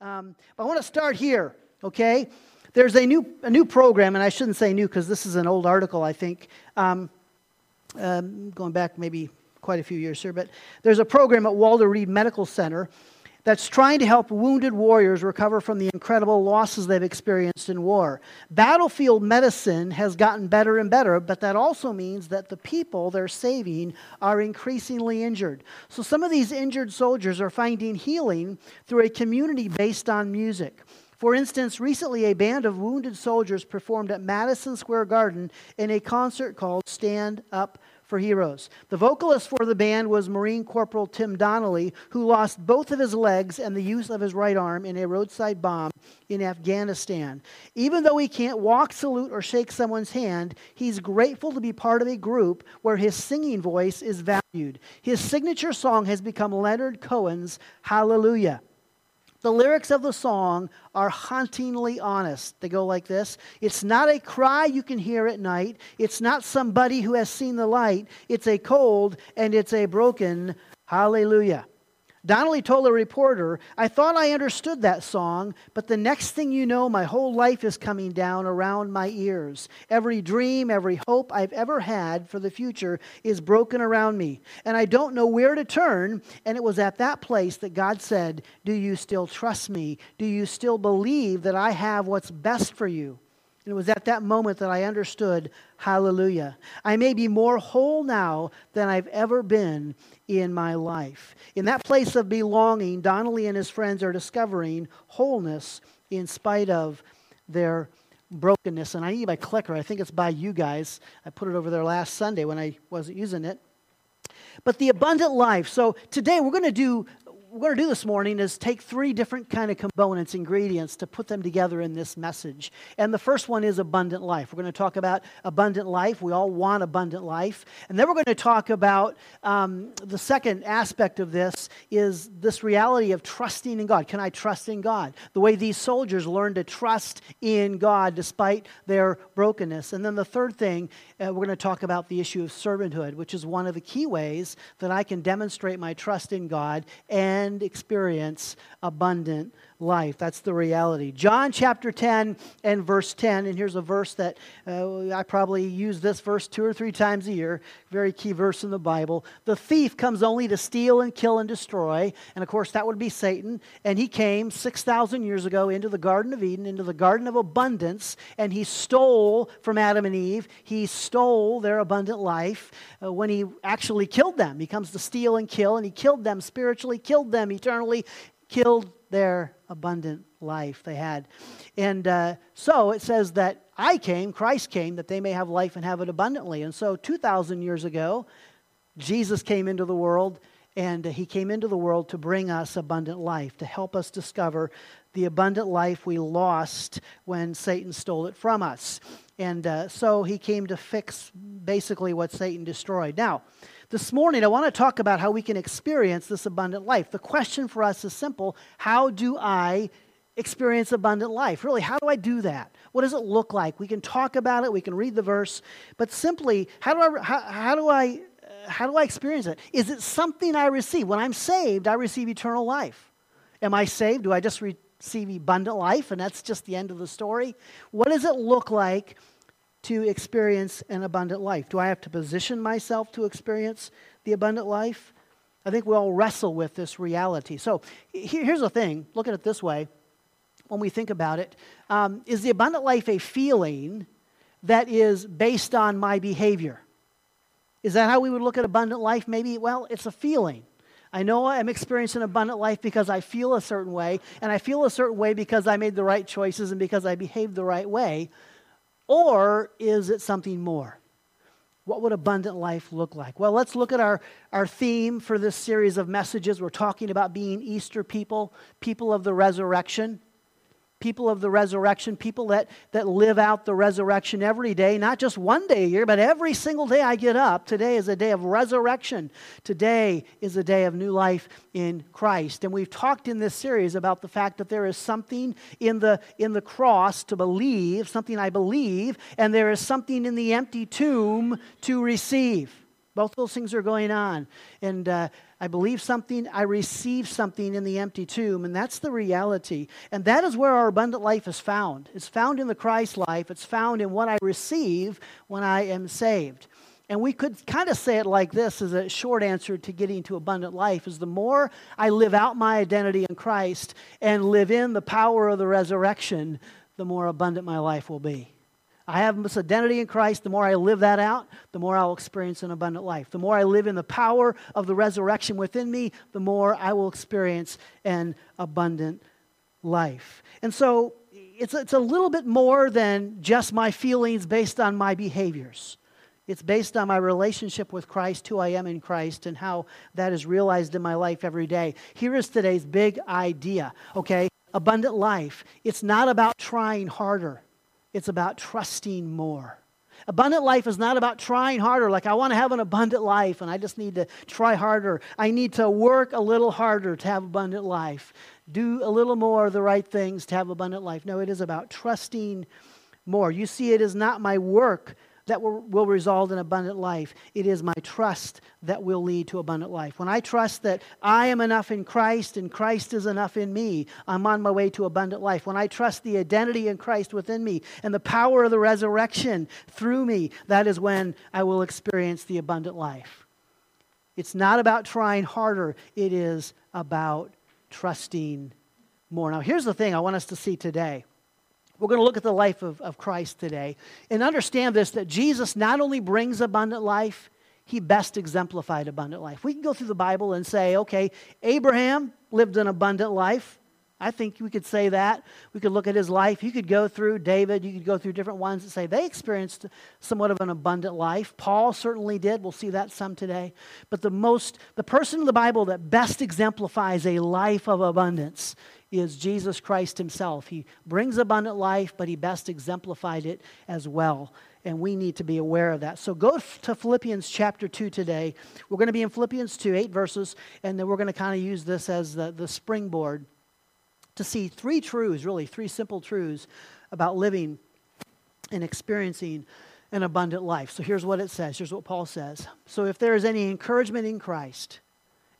Um, but I want to start here, okay? There's a new, a new program, and I shouldn't say new because this is an old article, I think, um, um, going back maybe quite a few years here, but there's a program at Walter Reed Medical Center that's trying to help wounded warriors recover from the incredible losses they've experienced in war. Battlefield medicine has gotten better and better, but that also means that the people they're saving are increasingly injured. So some of these injured soldiers are finding healing through a community based on music. For instance, recently a band of wounded soldiers performed at Madison Square Garden in a concert called Stand Up for heroes. The vocalist for the band was Marine Corporal Tim Donnelly, who lost both of his legs and the use of his right arm in a roadside bomb in Afghanistan. Even though he can't walk, salute, or shake someone's hand, he's grateful to be part of a group where his singing voice is valued. His signature song has become Leonard Cohen's Hallelujah. The lyrics of the song are hauntingly honest. They go like this It's not a cry you can hear at night. It's not somebody who has seen the light. It's a cold and it's a broken hallelujah. Donnelly told a reporter, I thought I understood that song, but the next thing you know, my whole life is coming down around my ears. Every dream, every hope I've ever had for the future is broken around me, and I don't know where to turn. And it was at that place that God said, Do you still trust me? Do you still believe that I have what's best for you? And it was at that moment that I understood, hallelujah. I may be more whole now than I've ever been in my life. In that place of belonging, Donnelly and his friends are discovering wholeness in spite of their brokenness. And I need my clicker. I think it's by you guys. I put it over there last Sunday when I wasn't using it. But the abundant life. So today we're going to do we're going to do this morning is take three different kind of components, ingredients, to put them together in this message. And the first one is abundant life. We're going to talk about abundant life. We all want abundant life. And then we're going to talk about um, the second aspect of this is this reality of trusting in God. Can I trust in God? The way these soldiers learned to trust in God despite their brokenness. And then the third thing, uh, we're going to talk about the issue of servanthood, which is one of the key ways that I can demonstrate my trust in God and and experience abundant life. That's the reality. John chapter 10 and verse 10, and here's a verse that uh, I probably use this verse two or three times a year, very key verse in the Bible. The thief comes only to steal and kill and destroy, and of course that would be Satan, and he came 6,000 years ago into the Garden of Eden, into the Garden of Abundance, and he stole from Adam and Eve. He stole their abundant life uh, when he actually killed them. He comes to steal and kill, and he killed them spiritually, killed them eternally, killed their abundant life they had. And uh, so it says that I came, Christ came, that they may have life and have it abundantly. And so 2,000 years ago, Jesus came into the world, and he came into the world to bring us abundant life, to help us discover the abundant life we lost when Satan stole it from us. And uh, so he came to fix basically what Satan destroyed. Now, this morning, I want to talk about how we can experience this abundant life. The question for us is simple How do I experience abundant life? Really, how do I do that? What does it look like? We can talk about it, we can read the verse, but simply, how do I, how, how do I, how do I experience it? Is it something I receive? When I'm saved, I receive eternal life. Am I saved? Do I just receive abundant life and that's just the end of the story? What does it look like to experience an abundant life? Do I have to position myself to experience the abundant life? I think we all wrestle with this reality. So here's the thing look at it this way when we think about it: um, is the abundant life a feeling that is based on my behavior? Is that how we would look at abundant life? Maybe, well, it's a feeling. I know I'm experiencing abundant life because I feel a certain way, and I feel a certain way because I made the right choices and because I behaved the right way. Or is it something more? What would abundant life look like? Well, let's look at our, our theme for this series of messages. We're talking about being Easter people, people of the resurrection people of the resurrection, people that, that live out the resurrection every day, not just one day a year, but every single day I get up. Today is a day of resurrection. Today is a day of new life in Christ. And we've talked in this series about the fact that there is something in the, in the cross to believe, something I believe, and there is something in the empty tomb to receive. Both those things are going on. And uh, I believe something, I receive something in the empty tomb, and that's the reality. And that is where our abundant life is found. It's found in the Christ life, it's found in what I receive when I am saved. And we could kind of say it like this as a short answer to getting to abundant life is the more I live out my identity in Christ and live in the power of the resurrection, the more abundant my life will be. I have this identity in Christ. The more I live that out, the more I'll experience an abundant life. The more I live in the power of the resurrection within me, the more I will experience an abundant life. And so it's, it's a little bit more than just my feelings based on my behaviors. It's based on my relationship with Christ, who I am in Christ, and how that is realized in my life every day. Here is today's big idea, okay? Abundant life. It's not about trying harder. It's about trusting more. Abundant life is not about trying harder, like I want to have an abundant life and I just need to try harder. I need to work a little harder to have abundant life. Do a little more of the right things to have abundant life. No, it is about trusting more. You see, it is not my work that will, will result in abundant life. It is my trust that will lead to abundant life. When I trust that I am enough in Christ and Christ is enough in me, I'm on my way to abundant life. When I trust the identity in Christ within me and the power of the resurrection through me, that is when I will experience the abundant life. It's not about trying harder, it is about trusting more. Now, here's the thing I want us to see today we're going to look at the life of, of Christ today and understand this that Jesus not only brings abundant life, he best exemplified abundant life. We can go through the Bible and say, okay, Abraham lived an abundant life. I think we could say that. We could look at his life. You could go through David. You could go through different ones and say they experienced somewhat of an abundant life. Paul certainly did. We'll see that some today. But the most, the person in the Bible that best exemplifies a life of abundance is Jesus Christ himself. He brings abundant life, but he best exemplified it as well. And we need to be aware of that. So go to Philippians chapter 2 today. We're going to be in Philippians 2, eight verses, and then we're going to kind of use this as the, the springboard to see three truths, really, three simple truths about living and experiencing an abundant life. So here's what it says. Here's what Paul says. So if there is any encouragement in Christ,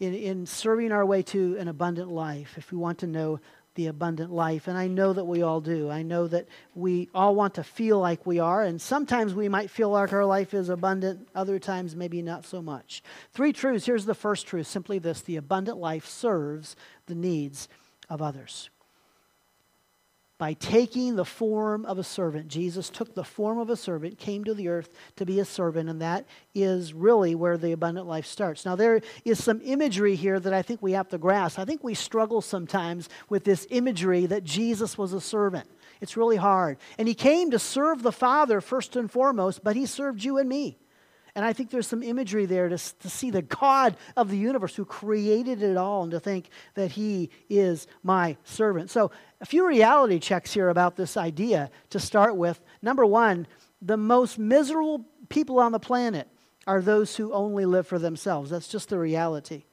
in, in serving our way to an abundant life, if we want to know the abundant life. And I know that we all do. I know that we all want to feel like we are. And sometimes we might feel like our life is abundant, other times, maybe not so much. Three truths. Here's the first truth simply this the abundant life serves the needs of others by taking the form of a servant. Jesus took the form of a servant, came to the earth to be a servant, and that is really where the abundant life starts. Now, there is some imagery here that I think we have to grasp. I think we struggle sometimes with this imagery that Jesus was a servant. It's really hard. And he came to serve the Father first and foremost, but he served you and me. And I think there's some imagery there to, to see the God of the universe who created it all and to think that He is my servant. So, a few reality checks here about this idea to start with. Number one, the most miserable people on the planet are those who only live for themselves. That's just the reality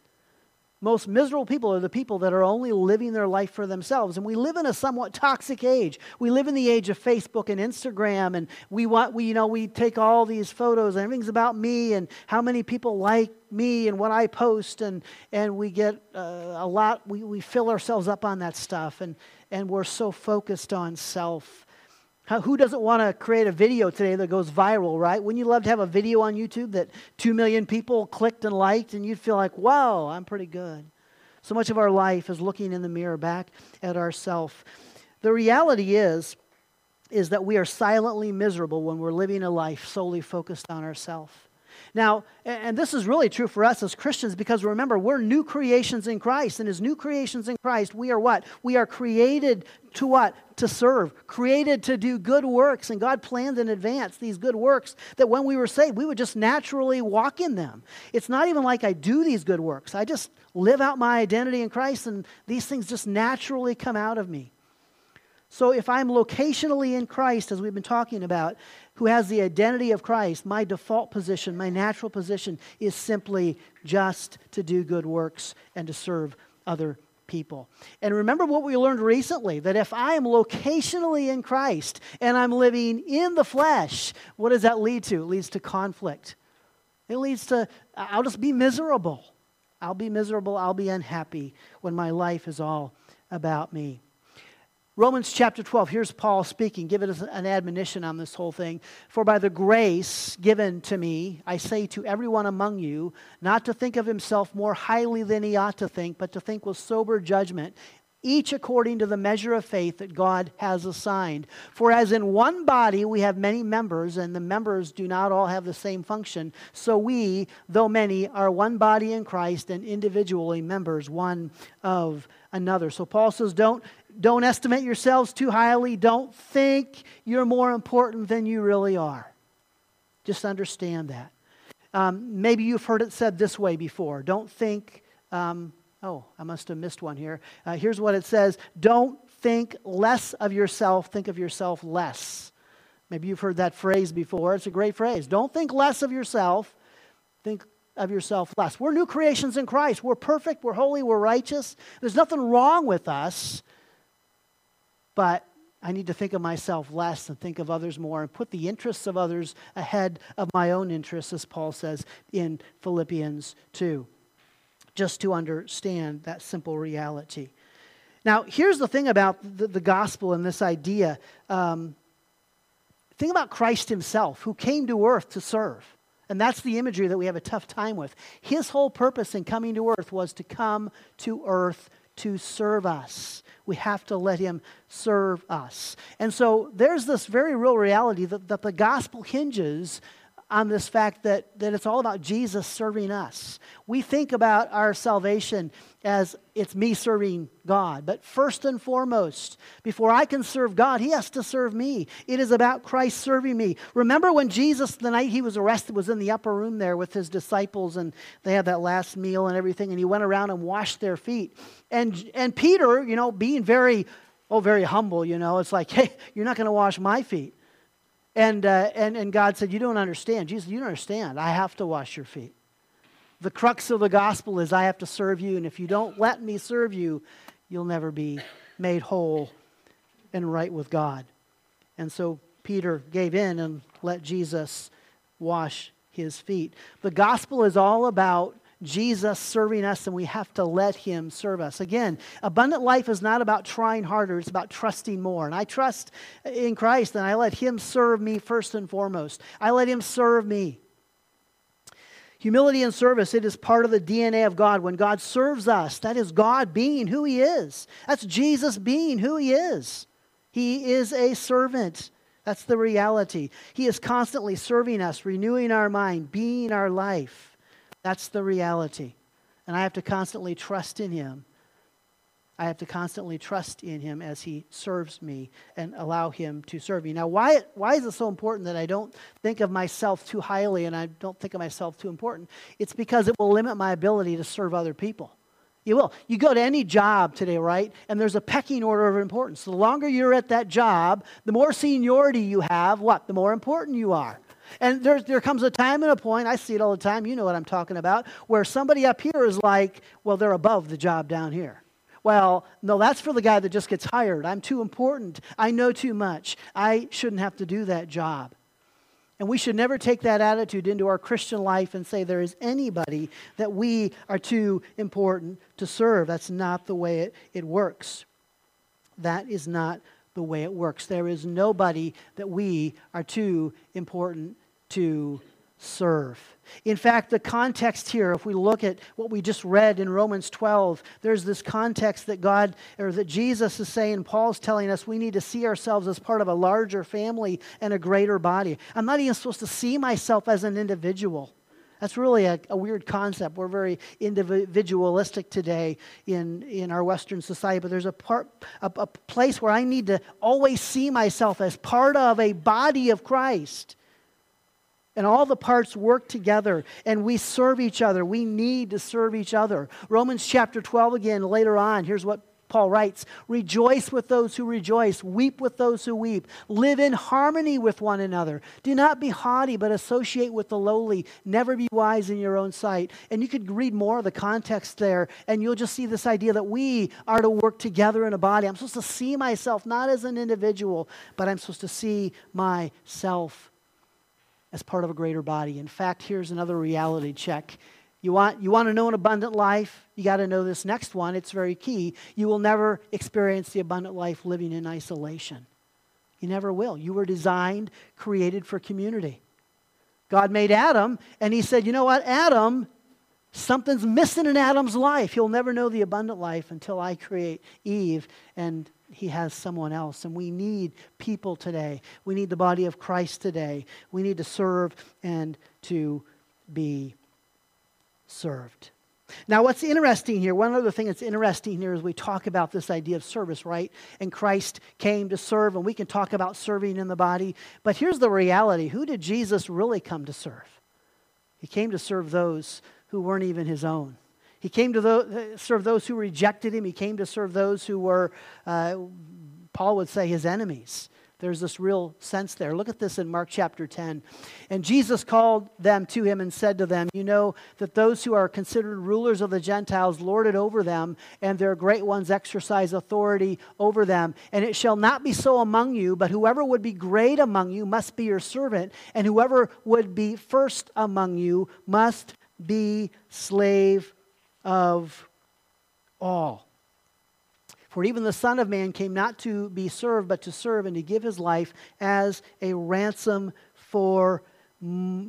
most miserable people are the people that are only living their life for themselves. And we live in a somewhat toxic age. We live in the age of Facebook and Instagram, and we want we you know we take all these photos and everything's about me and how many people like me and what I post, and and we get uh, a lot. We we fill ourselves up on that stuff, and and we're so focused on self. Who doesn't want to create a video today that goes viral, right? Wouldn't you love to have a video on YouTube that 2 million people clicked and liked and you'd feel like, wow, I'm pretty good? So much of our life is looking in the mirror back at ourself. The reality is, is that we are silently miserable when we're living a life solely focused on ourselves. Now, and this is really true for us as Christians because remember, we're new creations in Christ. And as new creations in Christ, we are what? We are created to what? To serve, created to do good works. And God planned in advance these good works that when we were saved, we would just naturally walk in them. It's not even like I do these good works, I just live out my identity in Christ, and these things just naturally come out of me. So if I'm locationally in Christ, as we've been talking about, who has the identity of Christ, my default position, my natural position is simply just to do good works and to serve other people. And remember what we learned recently that if I am locationally in Christ and I'm living in the flesh, what does that lead to? It leads to conflict. It leads to, I'll just be miserable. I'll be miserable. I'll be unhappy when my life is all about me. Romans chapter 12, here's Paul speaking, giving us an admonition on this whole thing. For by the grace given to me, I say to everyone among you, not to think of himself more highly than he ought to think, but to think with sober judgment, each according to the measure of faith that God has assigned. For as in one body we have many members, and the members do not all have the same function, so we, though many, are one body in Christ and individually members one of another. So Paul says, don't don't estimate yourselves too highly. Don't think you're more important than you really are. Just understand that. Um, maybe you've heard it said this way before. Don't think, um, oh, I must have missed one here. Uh, here's what it says Don't think less of yourself, think of yourself less. Maybe you've heard that phrase before. It's a great phrase. Don't think less of yourself, think of yourself less. We're new creations in Christ. We're perfect, we're holy, we're righteous. There's nothing wrong with us but I need to think of myself less and think of others more and put the interests of others ahead of my own interests, as Paul says in Philippians 2, just to understand that simple reality. Now, here's the thing about the, the gospel and this idea. Um, think about Christ himself, who came to earth to serve. And that's the imagery that we have a tough time with. His whole purpose in coming to earth was to come to earth to serve us. We have to let Him serve us. And so there's this very real reality that, that the gospel hinges on this fact that, that it's all about Jesus serving us. We think about our salvation as it's me serving God. But first and foremost, before I can serve God, He has to serve me. It is about Christ serving me. Remember when Jesus, the night He was arrested, was in the upper room there with His disciples and they had that last meal and everything, and He went around and washed their feet. And, and Peter, you know, being very, oh, very humble, you know, it's like, hey, you're not going to wash my feet. And, uh, and, and God said, You don't understand. Jesus, you don't understand. I have to wash your feet. The crux of the gospel is I have to serve you, and if you don't let me serve you, you'll never be made whole and right with God. And so Peter gave in and let Jesus wash his feet. The gospel is all about Jesus serving us, and we have to let Him serve us. Again, abundant life is not about trying harder, it's about trusting more. And I trust in Christ, and I let Him serve me first and foremost. I let Him serve me. Humility and service, it is part of the DNA of God. When God serves us, that is God being who He is. That's Jesus being who He is. He is a servant. That's the reality. He is constantly serving us, renewing our mind, being our life. That's the reality. And I have to constantly trust in Him. I have to constantly trust in Him as He serves me and allow Him to serve me. Now, why, why is it so important that I don't think of myself too highly and I don't think of myself too important? It's because it will limit my ability to serve other people. You will. You go to any job today, right? And there's a pecking order of importance. The longer you're at that job, the more seniority you have, what? The more important you are. And there, there comes a time and a point, I see it all the time, you know what I'm talking about, where somebody up here is like, well, they're above the job down here. Well, no, that's for the guy that just gets hired. I'm too important. I know too much. I shouldn't have to do that job. And we should never take that attitude into our Christian life and say there is anybody that we are too important to serve. That's not the way it, it works. That is not the way it works. There is nobody that we are too important to serve. In fact, the context here, if we look at what we just read in Romans 12, there's this context that God, or that Jesus is saying, Paul's telling us we need to see ourselves as part of a larger family and a greater body. I'm not even supposed to see myself as an individual. That's really a, a, weird concept. We're very individualistic today in, in our Western society, but there's a, part, a, a place where I need to always see myself as part of a body of Christ. And all the parts work together and we serve each other. We need to serve each other. Romans chapter 12 again, later on, here's what Paul writes Rejoice with those who rejoice, weep with those who weep, live in harmony with one another. Do not be haughty, but associate with the lowly. Never be wise in your own sight. And you could read more of the context there, and you'll just see this idea that we are to work together in a body. I'm supposed to see myself not as an individual, but I'm supposed to see myself as part of a greater body. In fact, here's another reality check. You want, you want to know an abundant life? You got to know this next one. It's very key. You will never experience the abundant life living in isolation. You never will. You were designed, created for community. God made Adam, and He said, You know what, Adam, something's missing in Adam's life. He'll never know the abundant life until I create Eve, and He has someone else. And we need people today. We need the body of Christ today. We need to serve and to be served. Now, what's interesting here, one other thing that's interesting here is we talk about this idea of service, right? And Christ came to serve, and we can talk about serving in the body. But here's the reality who did Jesus really come to serve? He came to serve those who weren't even his own. He came to the, serve those who rejected him. He came to serve those who were, uh, Paul would say, his enemies. There's this real sense there. Look at this in Mark chapter 10. And Jesus called them to him and said to them, You know that those who are considered rulers of the Gentiles lord it over them, and their great ones exercise authority over them. And it shall not be so among you, but whoever would be great among you must be your servant, and whoever would be first among you must be slave of all. For even the Son of Man came not to be served, but to serve and to give his life as a ransom for,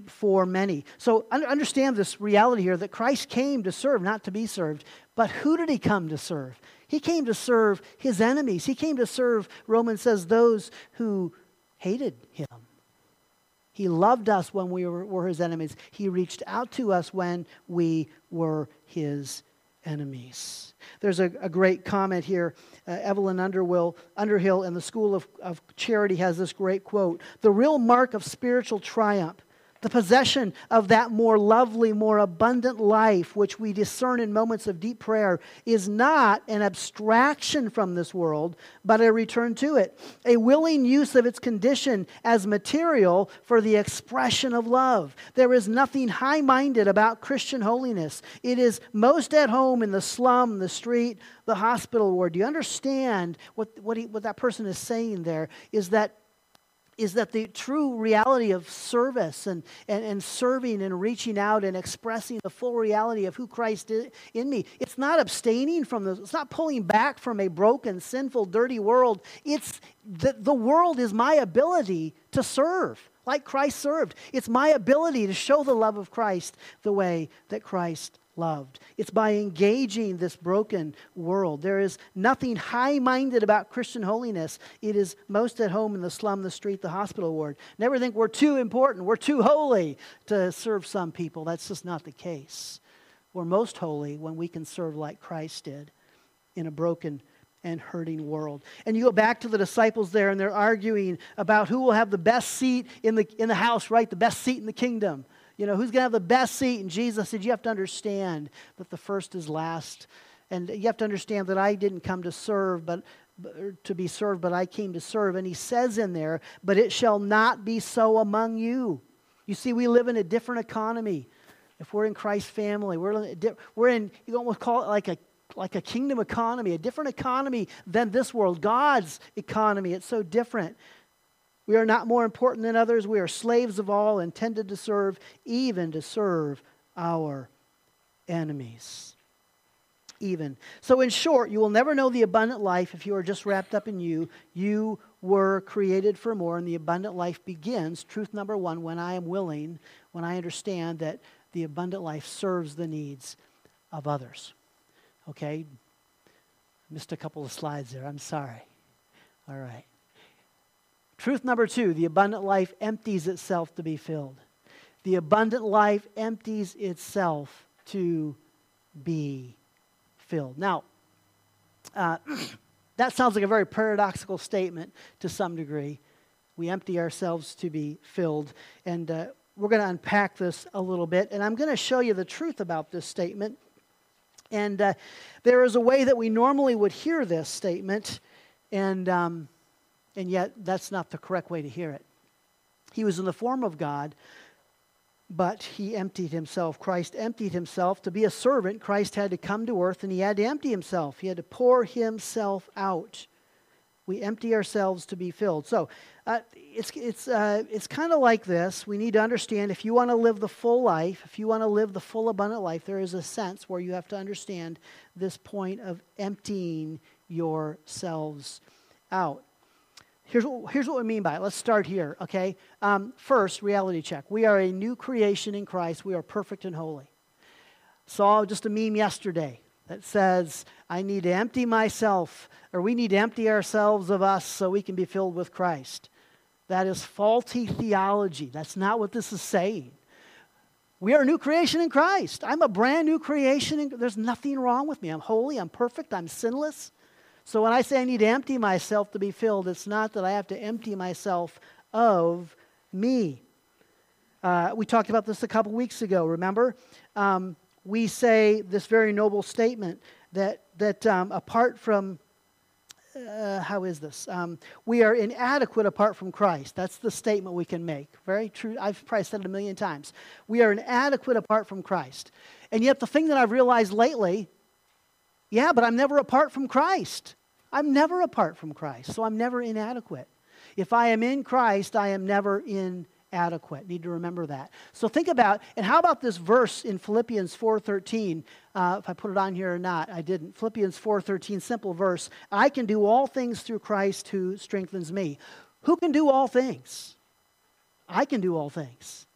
for many. So understand this reality here that Christ came to serve, not to be served. But who did he come to serve? He came to serve his enemies. He came to serve, Romans says, those who hated him. He loved us when we were, were his enemies. He reached out to us when we were his enemies. There's a, a great comment here. Uh, Evelyn Underhill, Underhill in the School of, of Charity has this great quote The real mark of spiritual triumph the possession of that more lovely, more abundant life, which we discern in moments of deep prayer, is not an abstraction from this world, but a return to it. A willing use of its condition as material for the expression of love. There is nothing high minded about Christian holiness. It is most at home in the slum, the street, the hospital ward. Do you understand what, what, he, what that person is saying there? Is that is that the true reality of service and, and, and serving and reaching out and expressing the full reality of who Christ is in me. It's not abstaining from this, it's not pulling back from a broken, sinful, dirty world. It's the, the world is my ability to serve like Christ served. It's my ability to show the love of Christ the way that Christ loved. It's by engaging this broken world. There is nothing high minded about Christian holiness. It is most at home in the slum, the street, the hospital ward. Never think we're too important, we're too holy to serve some people. That's just not the case. We're most holy when we can serve like Christ did in a broken and hurting world. And you go back to the disciples there, and they're arguing about who will have the best seat in the, in the house, right? The best seat in the kingdom. You know, who's going to have the best seat? And Jesus said, You have to understand that the first is last. And you have to understand that I didn't come to serve, but to be served, but I came to serve. And he says in there, But it shall not be so among you. You see, we live in a different economy. If we're in Christ's family, we're in, we're in you almost call it like a like a kingdom economy, a different economy than this world, God's economy. It's so different. We are not more important than others. We are slaves of all, intended to serve, even to serve our enemies. Even. So, in short, you will never know the abundant life if you are just wrapped up in you. You were created for more, and the abundant life begins. Truth number one when I am willing, when I understand that the abundant life serves the needs of others. Okay? Missed a couple of slides there. I'm sorry. All right. Truth number two the abundant life empties itself to be filled. The abundant life empties itself to be filled. Now, uh, that sounds like a very paradoxical statement to some degree. We empty ourselves to be filled. And uh, we're going to unpack this a little bit. And I'm going to show you the truth about this statement. And uh, there is a way that we normally would hear this statement, and, um, and yet that's not the correct way to hear it. He was in the form of God, but he emptied himself. Christ emptied himself. To be a servant, Christ had to come to earth and he had to empty himself. He had to pour himself out. We empty ourselves to be filled. So uh, it's, it's, uh, it's kind of like this. We need to understand if you want to live the full life, if you want to live the full abundant life, there is a sense where you have to understand this point of emptying yourselves out. Here's what, here's what we mean by it. Let's start here, okay? Um, first, reality check. We are a new creation in Christ. We are perfect and holy. Saw just a meme yesterday that says, I need to empty myself, or we need to empty ourselves of us so we can be filled with Christ. That is faulty theology. That's not what this is saying. We are a new creation in Christ. I'm a brand new creation. There's nothing wrong with me. I'm holy. I'm perfect. I'm sinless. So when I say I need to empty myself to be filled, it's not that I have to empty myself of me. Uh, we talked about this a couple weeks ago, remember? Um, we say this very noble statement that, that um, apart from, uh, how is this? Um, we are inadequate apart from Christ. That's the statement we can make. Very true. I've probably said it a million times. We are inadequate apart from Christ. And yet, the thing that I've realized lately yeah, but I'm never apart from Christ. I'm never apart from Christ, so I'm never inadequate. If I am in Christ, I am never inadequate. Need to remember that. So think about, and how about this verse in Philippians 4.13? Uh, if I put it on here or not, I didn't. Philippians 4.13, simple verse. I can do all things through Christ who strengthens me. Who can do all things? I can do all things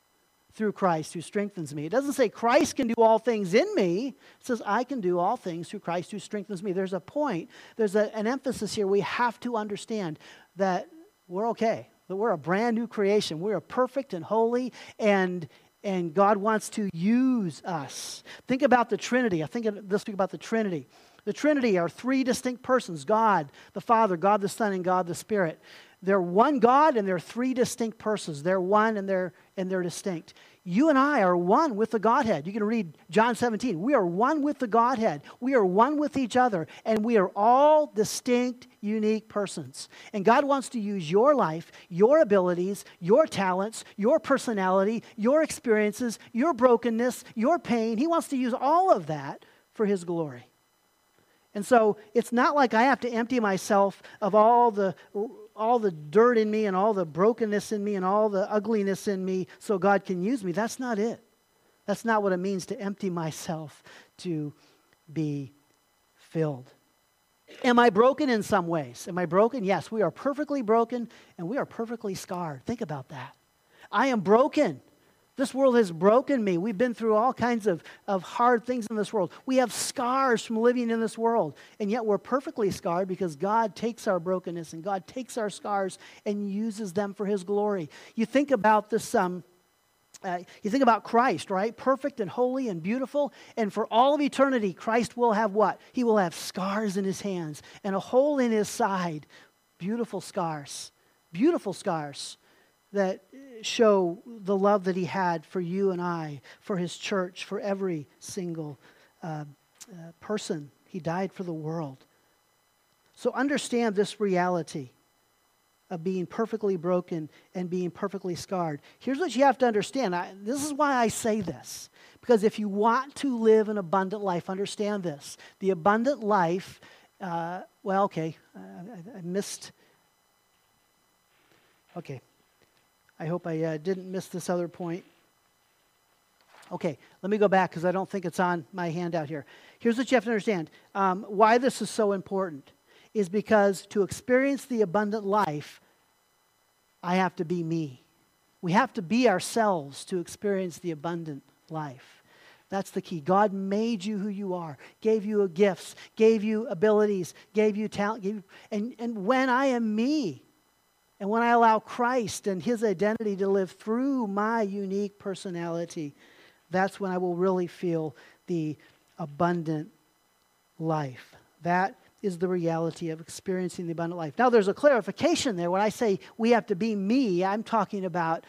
through Christ who strengthens me. It doesn't say Christ can do all things in me. It says I can do all things through Christ who strengthens me. There's a point, there's a, an emphasis here. We have to understand that we're okay, that we're a brand new creation. We're perfect and holy, and, and God wants to use us. Think about the Trinity. I think this week about the Trinity. The Trinity are three distinct persons God the Father, God the Son, and God the Spirit. They're one God and they're three distinct persons. They're one and they're and they're distinct. You and I are one with the Godhead. You can read John 17. We are one with the Godhead. We are one with each other, and we are all distinct, unique persons. And God wants to use your life, your abilities, your talents, your personality, your experiences, your brokenness, your pain. He wants to use all of that for His glory. And so it's not like I have to empty myself of all the all the dirt in me and all the brokenness in me and all the ugliness in me so God can use me. That's not it. That's not what it means to empty myself to be filled. Am I broken in some ways? Am I broken? Yes, we are perfectly broken and we are perfectly scarred. Think about that. I am broken. This world has broken me. We've been through all kinds of, of hard things in this world. We have scars from living in this world. And yet we're perfectly scarred because God takes our brokenness and God takes our scars and uses them for His glory. You think about this. Um, uh, you think about Christ, right? Perfect and holy and beautiful. And for all of eternity, Christ will have what? He will have scars in his hands and a hole in his side. Beautiful scars. Beautiful scars that show the love that he had for you and I, for his church, for every single uh, uh, person. He died for the world. So understand this reality of being perfectly broken and being perfectly scarred. Here's what you have to understand. I, this is why I say this. Because if you want to live an abundant life, understand this. The abundant life, uh, well, okay, I, I missed. Okay, I hope I uh, didn't miss this other point. Okay, let me go back because I don't think it's on my handout here. Here's what you have to understand um, why this is so important is because to experience the abundant life, I have to be me. We have to be ourselves to experience the abundant life. That's the key. God made you who you are, gave you gifts, gave you abilities, gave you talent. Gave you, and, and when I am me, and when I allow Christ and his identity to live through my unique personality, that's when I will really feel the abundant life. That is the reality of experiencing the abundant life. Now, there's a clarification there. When I say we have to be me, I'm talking about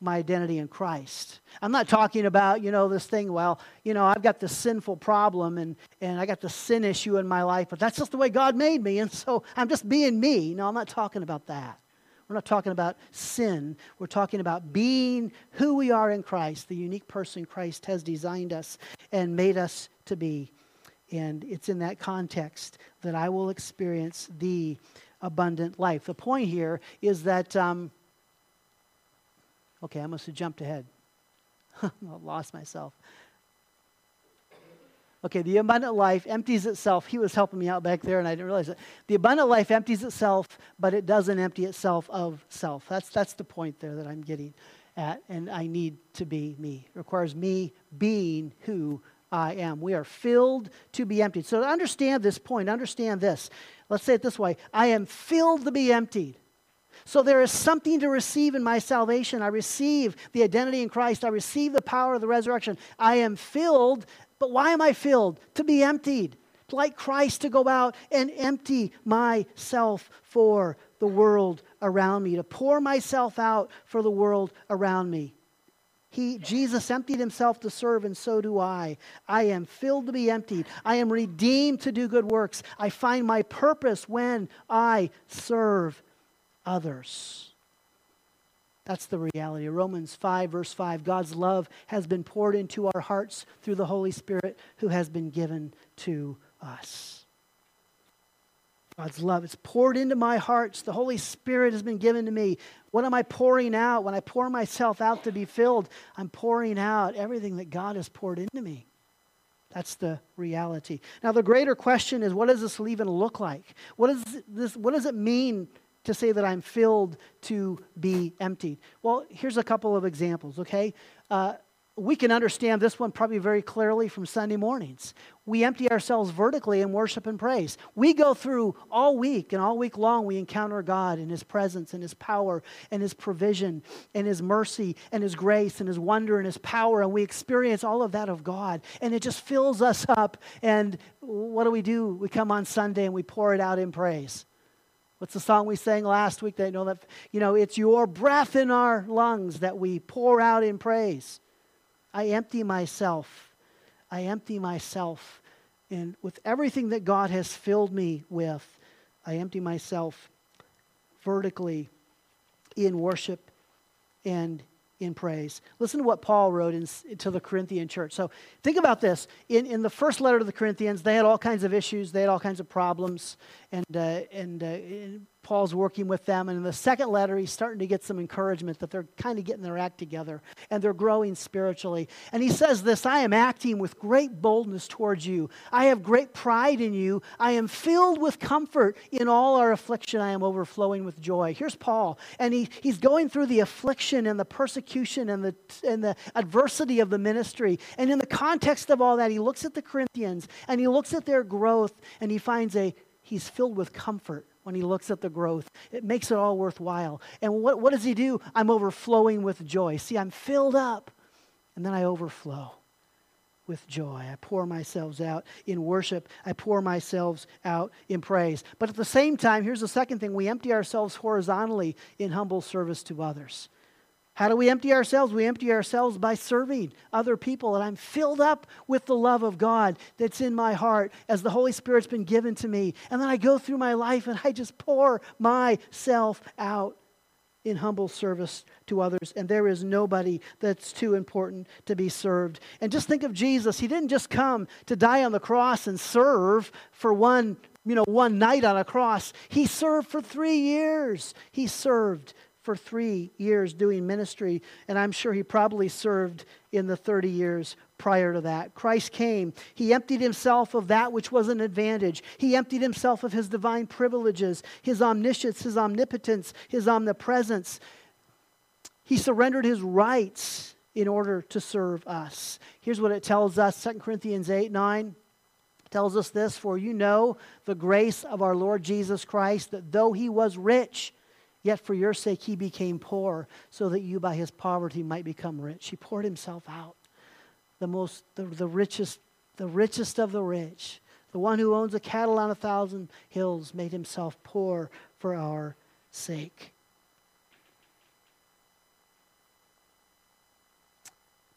my identity in Christ. I'm not talking about, you know, this thing, well, you know, I've got this sinful problem and, and I got the sin issue in my life, but that's just the way God made me, and so I'm just being me. No, I'm not talking about that. We're not talking about sin. We're talking about being who we are in Christ, the unique person Christ has designed us and made us to be. And it's in that context that I will experience the abundant life. The point here is that, um, okay, I must have jumped ahead. I lost myself. Okay, the abundant life empties itself. He was helping me out back there, and I didn't realize it. The abundant life empties itself, but it doesn't empty itself of self. That's, that's the point there that I'm getting at, and I need to be me. It requires me being who I am. We are filled to be emptied. So to understand this point, understand this. Let's say it this way I am filled to be emptied. So there is something to receive in my salvation. I receive the identity in Christ. I receive the power of the resurrection. I am filled but why am I filled? To be emptied, like Christ, to go out and empty myself for the world around me, to pour myself out for the world around me. He, Jesus emptied himself to serve, and so do I. I am filled to be emptied. I am redeemed to do good works. I find my purpose when I serve others. That's the reality. Romans 5, verse 5 God's love has been poured into our hearts through the Holy Spirit who has been given to us. God's love is poured into my hearts. The Holy Spirit has been given to me. What am I pouring out? When I pour myself out to be filled, I'm pouring out everything that God has poured into me. That's the reality. Now, the greater question is what does this even look like? What, is this, what does it mean to say that I'm filled to be emptied? Well, here's a couple of examples, okay? Uh, we can understand this one probably very clearly from Sunday mornings. We empty ourselves vertically in worship and praise. We go through all week, and all week long, we encounter God and His presence and His power and His provision and His mercy and His grace and His wonder and His power, and we experience all of that of God. And it just fills us up. And what do we do? We come on Sunday and we pour it out in praise. What's the song we sang last week? That you know that you know it's your breath in our lungs that we pour out in praise. I empty myself. I empty myself, and with everything that God has filled me with, I empty myself vertically in worship and in praise. Listen to what Paul wrote in, to the Corinthian church. So think about this. In, in the first letter to the Corinthians, they had all kinds of issues, they had all kinds of problems, and, uh, and, uh, and Paul's working with them. And in the second letter, he's starting to get some encouragement that they're kind of getting their act together and they're growing spiritually. And he says this I am acting with great boldness towards you. I have great pride in you. I am filled with comfort in all our affliction. I am overflowing with joy. Here's Paul. And he, he's going through the affliction and the persecution and the, and the adversity of the ministry. And in the context of all that, he looks at the Corinthians and he looks at their growth and he finds a, he's filled with comfort when he looks at the growth. It makes it all worthwhile. And what, what does he do? I'm overflowing with joy. See, I'm filled up, and then I overflow with joy. I pour myself out in worship. I pour myself out in praise. But at the same time, here's the second thing we empty ourselves horizontally in humble service to others. How do we empty ourselves? We empty ourselves by serving other people. And I'm filled up with the love of God that's in my heart as the Holy Spirit's been given to me. And then I go through my life and I just pour myself out in humble service to others. And there is nobody that's too important to be served. And just think of Jesus. He didn't just come to die on the cross and serve for one, you know, one night on a cross. He served for three years. He served for three years doing ministry, and I'm sure he probably served in the 30 years prior to that. Christ came. He emptied himself of that which was an advantage. He emptied himself of his divine privileges, his omniscience, his omnipotence, his omnipresence. He surrendered his rights in order to serve us. Here's what it tells us 2 Corinthians 8 9 tells us this For you know the grace of our Lord Jesus Christ, that though he was rich, yet for your sake he became poor, so that you by his poverty might become rich. He poured himself out. The most, the, the richest, the richest of the rich, the one who owns a cattle on a thousand hills, made himself poor for our sake.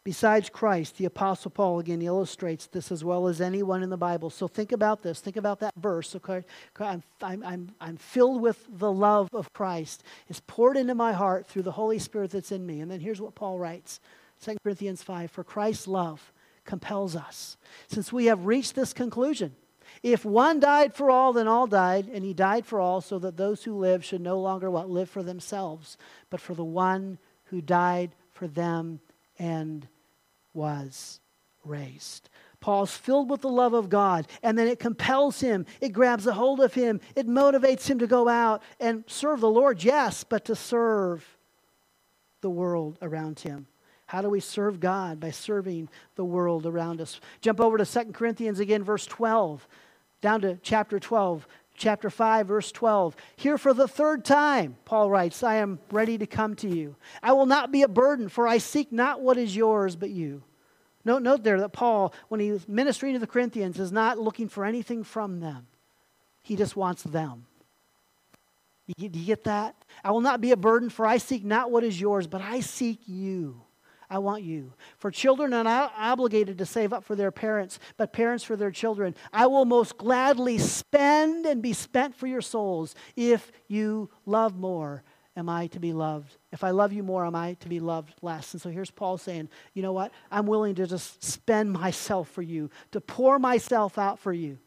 Besides Christ, the Apostle Paul again illustrates this as well as anyone in the Bible. So think about this. Think about that verse. Okay? I'm, I'm, I'm filled with the love of Christ. It's poured into my heart through the Holy Spirit that's in me. And then here's what Paul writes 2 Corinthians 5 For Christ's love compels us, since we have reached this conclusion. If one died for all, then all died, and he died for all, so that those who live should no longer what live for themselves, but for the one who died for them and was raised. Paul's filled with the love of God, and then it compels him, it grabs a hold of him, it motivates him to go out and serve the Lord, yes, but to serve the world around him. How do we serve God? By serving the world around us. Jump over to 2 Corinthians again, verse 12, down to chapter 12 chapter 5, verse 12. Here for the third time, Paul writes, I am ready to come to you. I will not be a burden, for I seek not what is yours, but you. Note, note there that Paul, when he's ministering to the Corinthians, is not looking for anything from them. He just wants them. Do you get that? I will not be a burden, for I seek not what is yours, but I seek you. I want you. For children are not obligated to save up for their parents, but parents for their children. I will most gladly spend and be spent for your souls. If you love more, am I to be loved? If I love you more, am I to be loved less? And so here's Paul saying, you know what? I'm willing to just spend myself for you, to pour myself out for you.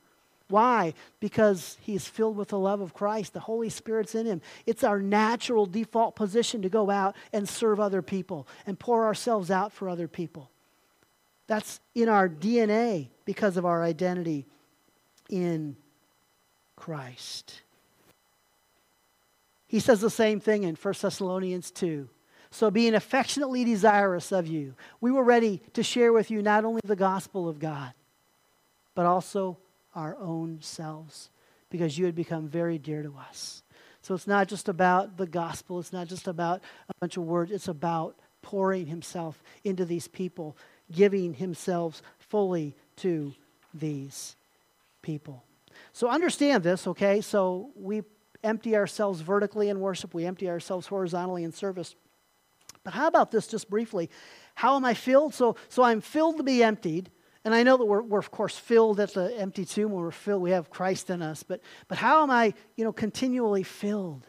Why? Because he's filled with the love of Christ. The Holy Spirit's in him. It's our natural default position to go out and serve other people and pour ourselves out for other people. That's in our DNA because of our identity in Christ. He says the same thing in 1 Thessalonians 2. So, being affectionately desirous of you, we were ready to share with you not only the gospel of God, but also our own selves because you had become very dear to us. So it's not just about the gospel, it's not just about a bunch of words, it's about pouring himself into these people, giving himself fully to these people. So understand this, okay? So we empty ourselves vertically in worship, we empty ourselves horizontally in service. But how about this just briefly? How am I filled? So, so I'm filled to be emptied. And I know that we're, we're, of course, filled at the empty tomb we're filled, we have Christ in us. But, but how am I, you know, continually filled?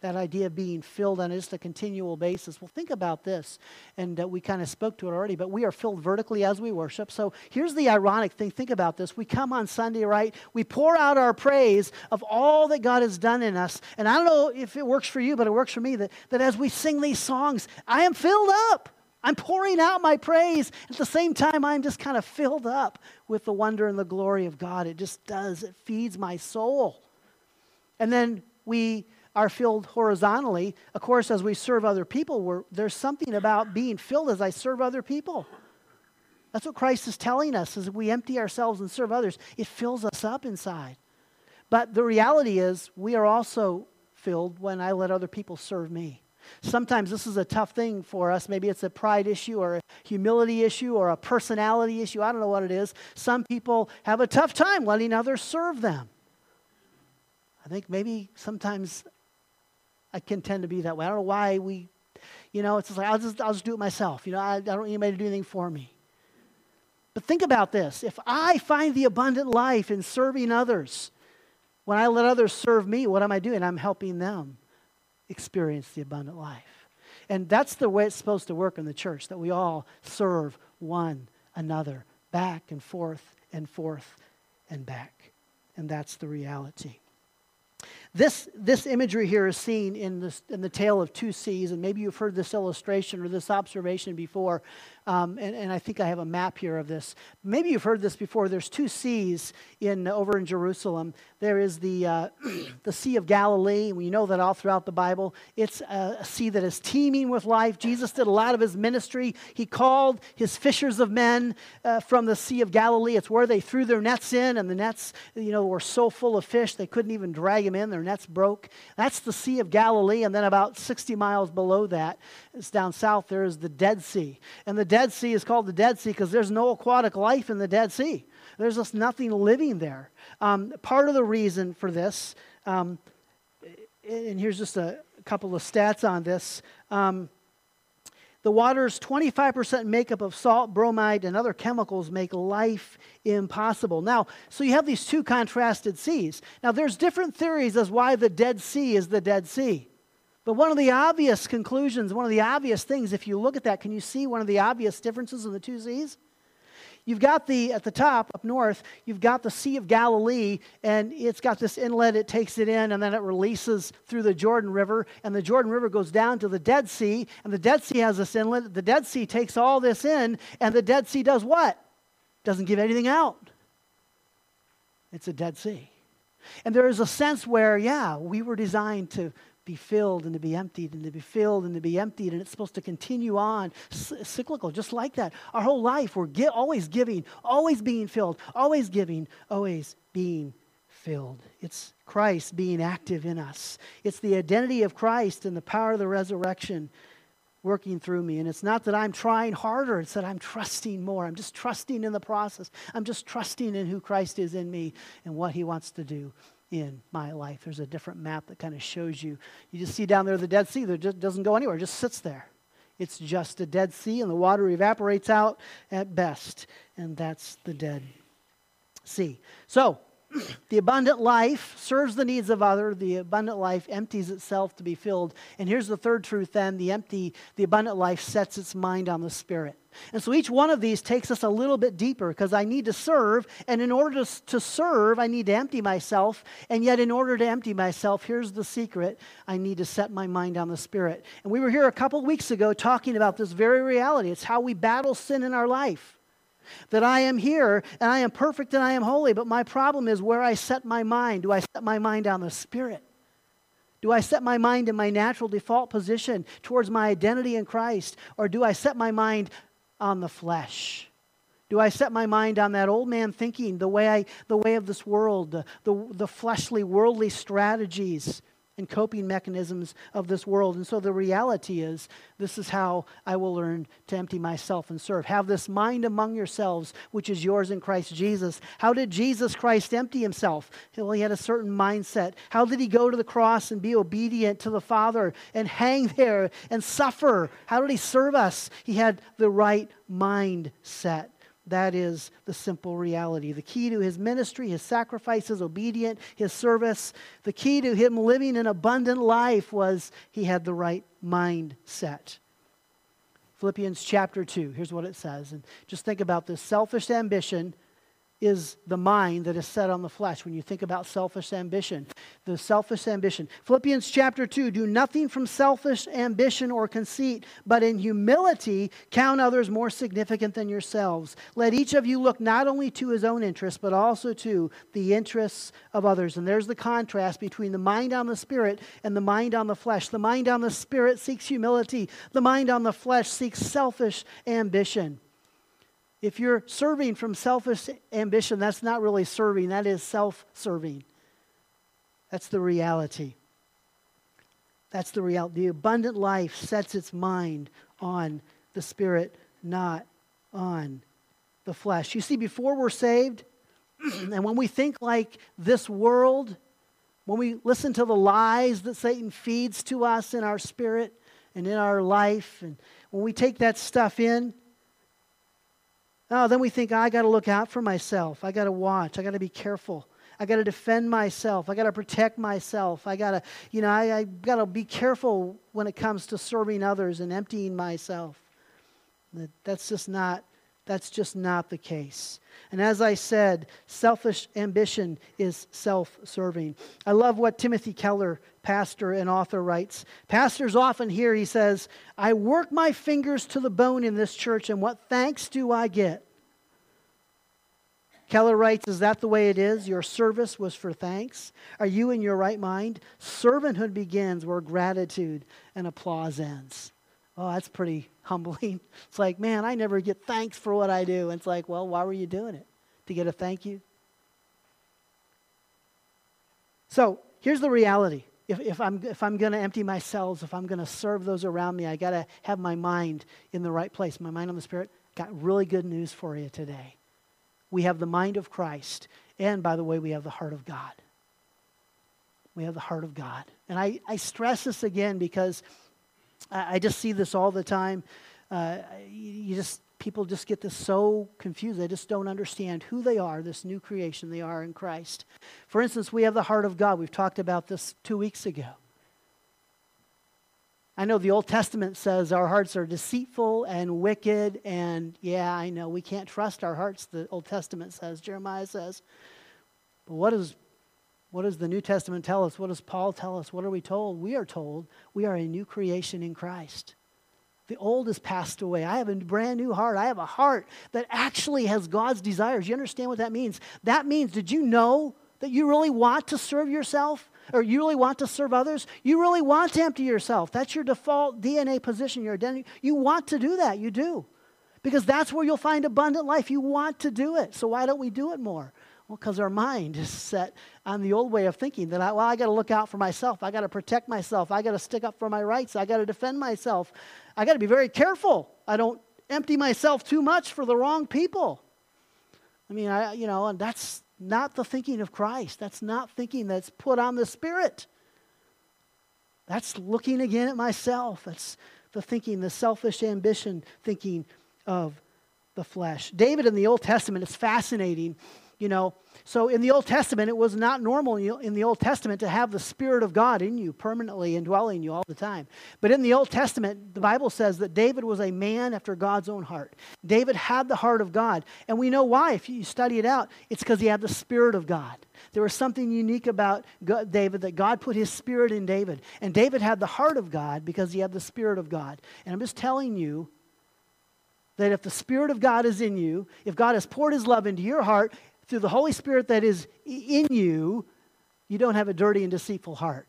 That idea of being filled on just a continual basis. Well, think about this. And uh, we kind of spoke to it already, but we are filled vertically as we worship. So here's the ironic thing. Think about this. We come on Sunday, right? We pour out our praise of all that God has done in us. And I don't know if it works for you, but it works for me that, that as we sing these songs, I am filled up. I'm pouring out my praise. At the same time, I'm just kind of filled up with the wonder and the glory of God. It just does, it feeds my soul. And then we are filled horizontally. Of course, as we serve other people, there's something about being filled as I serve other people. That's what Christ is telling us as we empty ourselves and serve others, it fills us up inside. But the reality is, we are also filled when I let other people serve me. Sometimes this is a tough thing for us. Maybe it's a pride issue or a humility issue or a personality issue. I don't know what it is. Some people have a tough time letting others serve them. I think maybe sometimes I can tend to be that way. I don't know why we, you know, it's just like, I'll just, I'll just do it myself. You know, I, I don't need anybody to do anything for me. But think about this. If I find the abundant life in serving others, when I let others serve me, what am I doing? I'm helping them experience the abundant life. And that's the way it's supposed to work in the church, that we all serve one another back and forth and forth and back. And that's the reality. This, this imagery here is seen in, this, in the tale of two seas, and maybe you've heard this illustration or this observation before. Um, and, and, I think I have a map here of this. Maybe you've heard this before. There's two seas in, over in Jerusalem. There is the, uh, the Sea of Galilee. We know that all throughout the Bible. It's a, a sea that is teeming with life. Jesus did a lot of his ministry. He called his fishers of men uh, from the Sea of Galilee. It's where they threw their nets in, and the nets, you know, were so full of fish they couldn't even drag them in. Their nets broke. That's the Sea of Galilee. And then about 60 miles below that, it's down south, there is the Dead Sea. And the Dead Sea is called the Dead Sea because there's no aquatic life in the Dead Sea. There's just nothing living there. Um, part of the reason for this, um, and here's just a couple of stats on this. Um, the water's 25% makeup of salt, bromide, and other chemicals make life impossible. Now, so you have these two contrasted seas. Now, there's different theories as why the Dead Sea is the Dead Sea. But one of the obvious conclusions, one of the obvious things, if you look at that, can you see one of the obvious differences in the two seas? You've got the, at the top, up north, you've got the Sea of Galilee, and it's got this inlet, it takes it in, and then it releases through the Jordan River, and the Jordan River goes down to the Dead Sea, and the Dead Sea has this inlet. The Dead Sea takes all this in, and the Dead Sea does what? Doesn't give anything out. It's a Dead Sea. And there is a sense where, yeah, we were designed to be filled and to be emptied and to be filled and to be emptied. And it's supposed to continue on cyclical just like that. Our whole life we're gi- always giving always being filled always giving always being filled. It's christ being active in us. It's the identity of christ and the power of the resurrection working through me. And it's not that i'm trying harder. It's that i'm trusting more. I'm just trusting in the process. I'm just trusting in who christ is in me and what he wants to do in my life. There's a different map that kind of shows you. You just see down there the Dead Sea that doesn't go anywhere, it just sits there. It's just a Dead Sea, and the water evaporates out at best, and that's the Dead Sea. So, the abundant life serves the needs of other. The abundant life empties itself to be filled. And here's the third truth then. The empty the abundant life sets its mind on the spirit. And so each one of these takes us a little bit deeper because i need to serve. And in order to, to serve i need to empty myself. And yet in order to empty myself here's the secret. I need to set my mind on the spirit. And we were here a couple weeks ago talking about this very reality. It's how we battle sin in our life that I am here and I am perfect and I am holy, but my problem is where I set my mind. Do I set my mind on the Spirit? Do I set my mind in my natural default position towards my identity in Christ? Or do I set my mind on the flesh? Do I set my mind on that old man thinking, the way, I, the way of this world, the, the, the fleshly, worldly strategies? And coping mechanisms of this world. And so the reality is, this is how I will learn to empty myself and serve. Have this mind among yourselves, which is yours in Christ Jesus. How did Jesus Christ empty himself? Well, he had a certain mindset. How did he go to the cross and be obedient to the Father and hang there and suffer? How did he serve us? He had the right mindset. That is the simple reality. The key to his ministry, his sacrifice, his obedience, his service, the key to him living an abundant life was he had the right mindset. Philippians chapter 2, here's what it says. And just think about this selfish ambition is the mind that is set on the flesh when you think about selfish ambition. The selfish ambition. Philippians chapter 2 do nothing from selfish ambition or conceit, but in humility count others more significant than yourselves. Let each of you look not only to his own interests, but also to the interests of others. And there's the contrast between the mind on the spirit and the mind on the flesh. The mind on the spirit seeks humility, the mind on the flesh seeks selfish ambition. If you're serving from selfish ambition, that's not really serving, that is self serving. That's the reality. That's the reality. The abundant life sets its mind on the Spirit, not on the flesh. You see, before we're saved, and when we think like this world, when we listen to the lies that Satan feeds to us in our spirit and in our life, and when we take that stuff in, Oh, then we think, oh, I got to look out for myself. I got to watch. I got to be careful. I got to defend myself. I got to protect myself. I got to, you know, I, I got to be careful when it comes to serving others and emptying myself. That, that's just not That's just not the case. And as I said, selfish ambition is self serving. I love what Timothy Keller, pastor and author, writes. Pastors often hear, he says, I work my fingers to the bone in this church, and what thanks do I get? Keller writes, Is that the way it is? Your service was for thanks? Are you in your right mind? Servanthood begins where gratitude and applause ends. Oh, that's pretty humbling. It's like, man, I never get thanks for what I do. And it's like, well, why were you doing it? To get a thank you? So here's the reality. If, if I'm, if I'm going to empty myself, if I'm going to serve those around me, I got to have my mind in the right place, my mind on the Spirit. Got really good news for you today. We have the mind of Christ. And by the way, we have the heart of God. We have the heart of God. And I, I stress this again because I, just see this all the time. Uh, you just people just get this so confused. They just don't understand who they are, this new creation they are in Christ. For instance, we have the heart of God. We've talked about this two weeks ago. I know the Old Testament says our hearts are deceitful and wicked, and yeah, I know we can't trust our hearts, the Old Testament says, Jeremiah says. But what is what does the New Testament tell us? What does Paul tell us? What are we told? We are told we are a new creation in Christ. The old has passed away. I have a brand new heart. I have a heart that actually has God's desires. You understand what that means? That means, did you know that you really want to serve yourself? Or you really want to serve others? You really want to empty yourself. That's your default DNA position, your identity. You want to do that. You do. Because that's where you'll find abundant life. You want to do it. So why don't we do it more? Well, because our mind is set on the old way of thinking that, I, well, I got to look out for myself. I got to protect myself. I got to stick up for my rights. I got to defend myself. I got to be very careful. I don't empty myself too much for the wrong people. I mean, I, you know, and that's not the thinking of Christ. That's not thinking that's put on the Spirit. That's looking again at myself. That's the thinking, the selfish ambition thinking of the flesh. David in the Old Testament is fascinating you know. So in the Old Testament, it was not normal in the Old Testament to have the Spirit of God in you permanently indwelling you all the time. But in the Old Testament, the Bible says that David was a man after God's own heart. David had the heart of God. And we know why. If you study it out, it's because he had the Spirit of God. There was something unique about David that God put his Spirit in David. And David had the heart of God because he had the Spirit of God. And I'm just telling you, that if the Spirit of God is in you, if God has poured His love into your heart, through the Holy Spirit that is in you, you don't have a dirty and deceitful heart.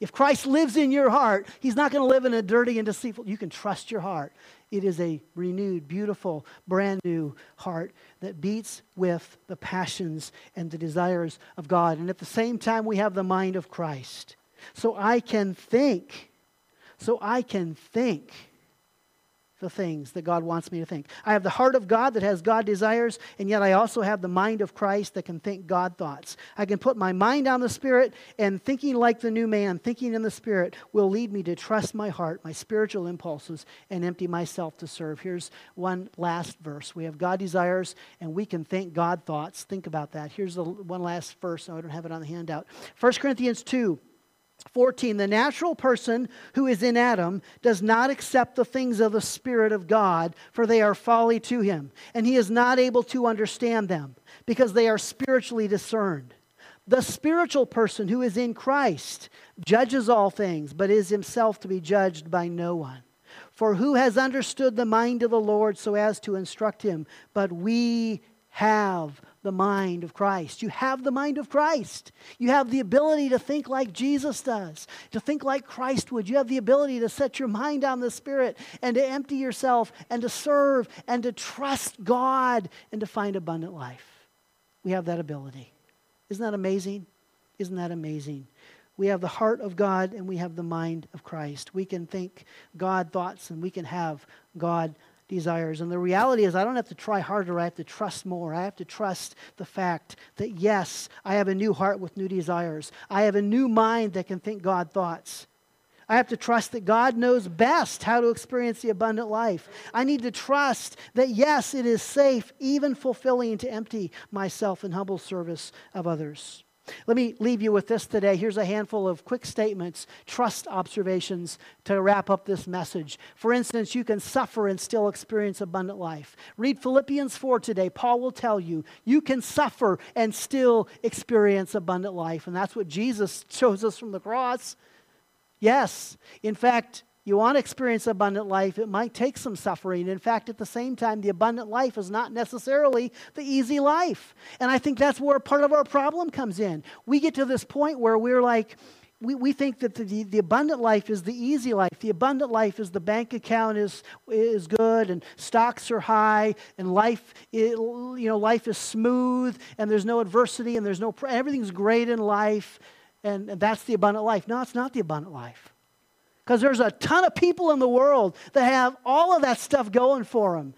If Christ lives in your heart, He's not going to live in a dirty and deceitful. You can trust your heart. It is a renewed, beautiful, brand new heart that beats with the passions and the desires of God. And at the same time, we have the mind of Christ. So I can think. So I can think the things that God wants me to think. I have the heart of God that has God desires, and yet I also have the mind of Christ that can think God thoughts. I can put my mind on the Spirit, and thinking like the new man, thinking in the Spirit, will lead me to trust my heart, my spiritual impulses, and empty myself to serve. Here's one last verse. We have God desires, and we can think God thoughts. Think about that. Here's the one last verse. I don't have it on the handout. 1 Corinthians 2. 14 the natural person who is in adam does not accept the things of the spirit of god for they are folly to him and he is not able to understand them because they are spiritually discerned. The spiritual person who is in christ judges all things but is himself to be judged by no one. For who has understood the mind of the lord so as to instruct him? But we have the mind of Christ. You have the mind of Christ. You have the ability to think like Jesus does, to think like Christ would. You have the ability to set your mind on the Spirit and to empty yourself and to serve and to trust God and to find abundant life. We have that ability. Isn't that amazing? Isn't that amazing? We have the heart of God and we have the mind of Christ. We can think God thoughts and we can have God desires. And the reality is, I don't have to try harder. I have to trust more. I have to trust the fact that, yes, I have a new heart with new desires. I have a new mind that can think God thoughts. I have to trust that God knows best how to experience the abundant life. I need to trust that, yes, it is safe, even fulfilling, to empty myself in humble service of others. Let me leave you with this today. Here's a handful of quick statements, trust observations to wrap up this message. For instance, you can suffer and still experience abundant life. Read Philippians 4 today. Paul will tell you you can suffer and still experience abundant life. And that's what Jesus shows us from the cross. Yes. In fact, you want to experience abundant life, it might take some suffering. In fact, at the same time, the abundant life is not necessarily the easy life. And I think that's where part of our problem comes in. We get to this point where we're like, we, we think that the, the abundant life is the easy life. The abundant life is the bank account is, is good and stocks are high and life, it, you know, life is smooth and there's no adversity and there's no, everything's great in life. And, and that's the abundant life. No, it's not the abundant life. Because there's a ton of people in the world that have all of that stuff going for them,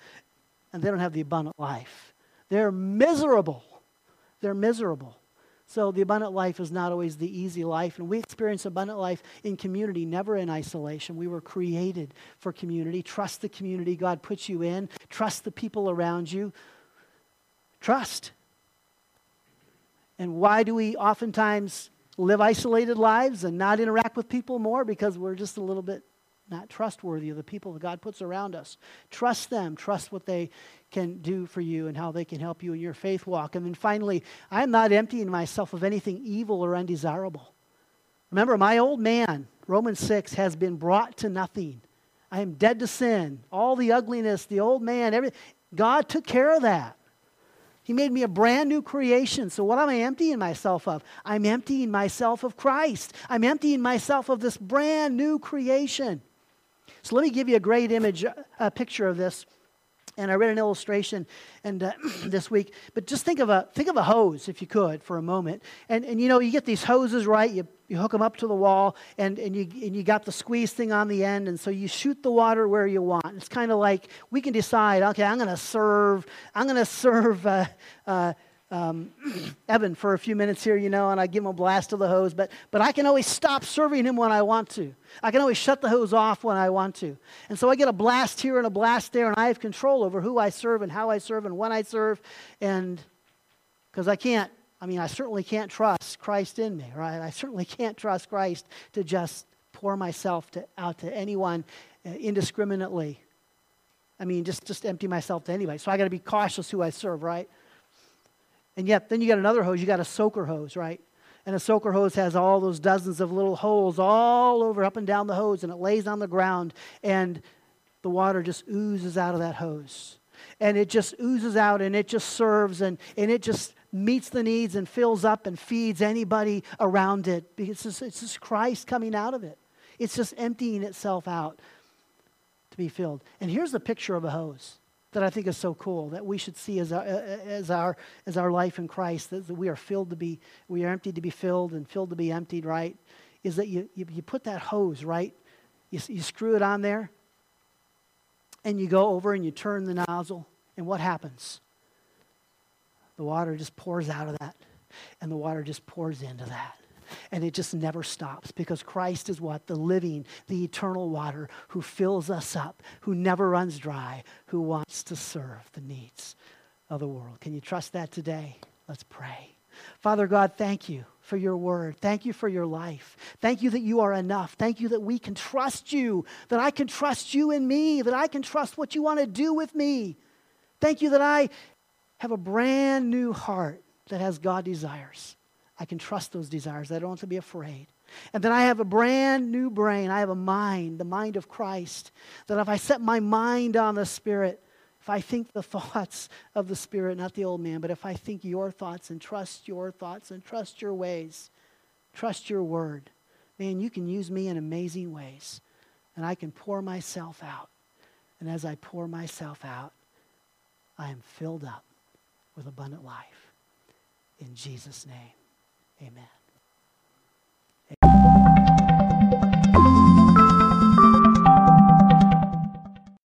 and they don't have the abundant life. They're miserable. They're miserable. So the abundant life is not always the easy life. And we experience abundant life in community, never in isolation. We were created for community. Trust the community God puts you in, trust the people around you. Trust. And why do we oftentimes live isolated lives and not interact with people more because we're just a little bit not trustworthy of the people that God puts around us. Trust them, trust what they can do for you and how they can help you in your faith walk. And then finally, I'm not emptying myself of anything evil or undesirable. Remember, my old man, Romans 6, has been brought to nothing. I am dead to sin. All the ugliness, the old man, everything. God took care of that. He made me a brand new creation. So, what am I emptying myself of? I'm emptying myself of Christ. I'm emptying myself of this brand new creation. So, let me give you a great image, a picture of this. And I read an illustration and uh, this week, but just think of a think of a hose if you could for a moment. And and you know you get these hoses right. You you hook them up to the wall and, and, you, and you got the squeeze thing on the end and so you shoot the water where you want it's kind of like we can decide okay i'm going to serve i'm going to serve uh, uh, um, evan for a few minutes here you know and i give him a blast of the hose but, but i can always stop serving him when i want to i can always shut the hose off when i want to and so i get a blast here and a blast there and i have control over who i serve and how i serve and when i serve and because i can't I mean, I certainly can't trust Christ in me, right? I certainly can't trust Christ to just pour myself to, out to anyone uh, indiscriminately. I mean, just, just empty myself to anybody. So I got to be cautious who I serve, right? And yet, then you got another hose. You got a soaker hose, right? And a soaker hose has all those dozens of little holes all over, up and down the hose, and it lays on the ground, and the water just oozes out of that hose. And it just oozes out, and it just serves, and, and it just meets the needs and fills up and feeds anybody around it because it's just, it's just Christ coming out of it. It's just emptying itself out to be filled. And here's the picture of a hose that I think is so cool that we should see as our, as our, as our life in Christ, that we are filled to be, we are emptied to be filled and filled to be emptied, right? Is that you, you, you put that hose, right? You, you screw it on there and you go over and you turn the nozzle, and what happens? the water just pours out of that, and the water just pours into that. And it just never stops because Christ is what? The living, the eternal water who fills us up, who never runs dry, who wants to serve the needs of the world. Can you trust that today? Let's pray. Father God, thank you for your word. Thank you for your life. Thank you that you are enough. Thank you that we can trust you, that I can trust you in me, that I can trust what you want to do with me. Thank you that I have a brand new heart that has God desires. I can trust those desires. I don't have to be afraid. And then I have a brand new brain. I have a mind, the mind of Christ, that if I set my mind on the Spirit, if I think the thoughts of the Spirit, not the old man, but if I think your thoughts and trust your thoughts and trust your ways, trust your word, man, you can use me in amazing ways. And I can pour myself out. And as I pour myself out, I am filled up with abundant life. In Jesus' name, amen.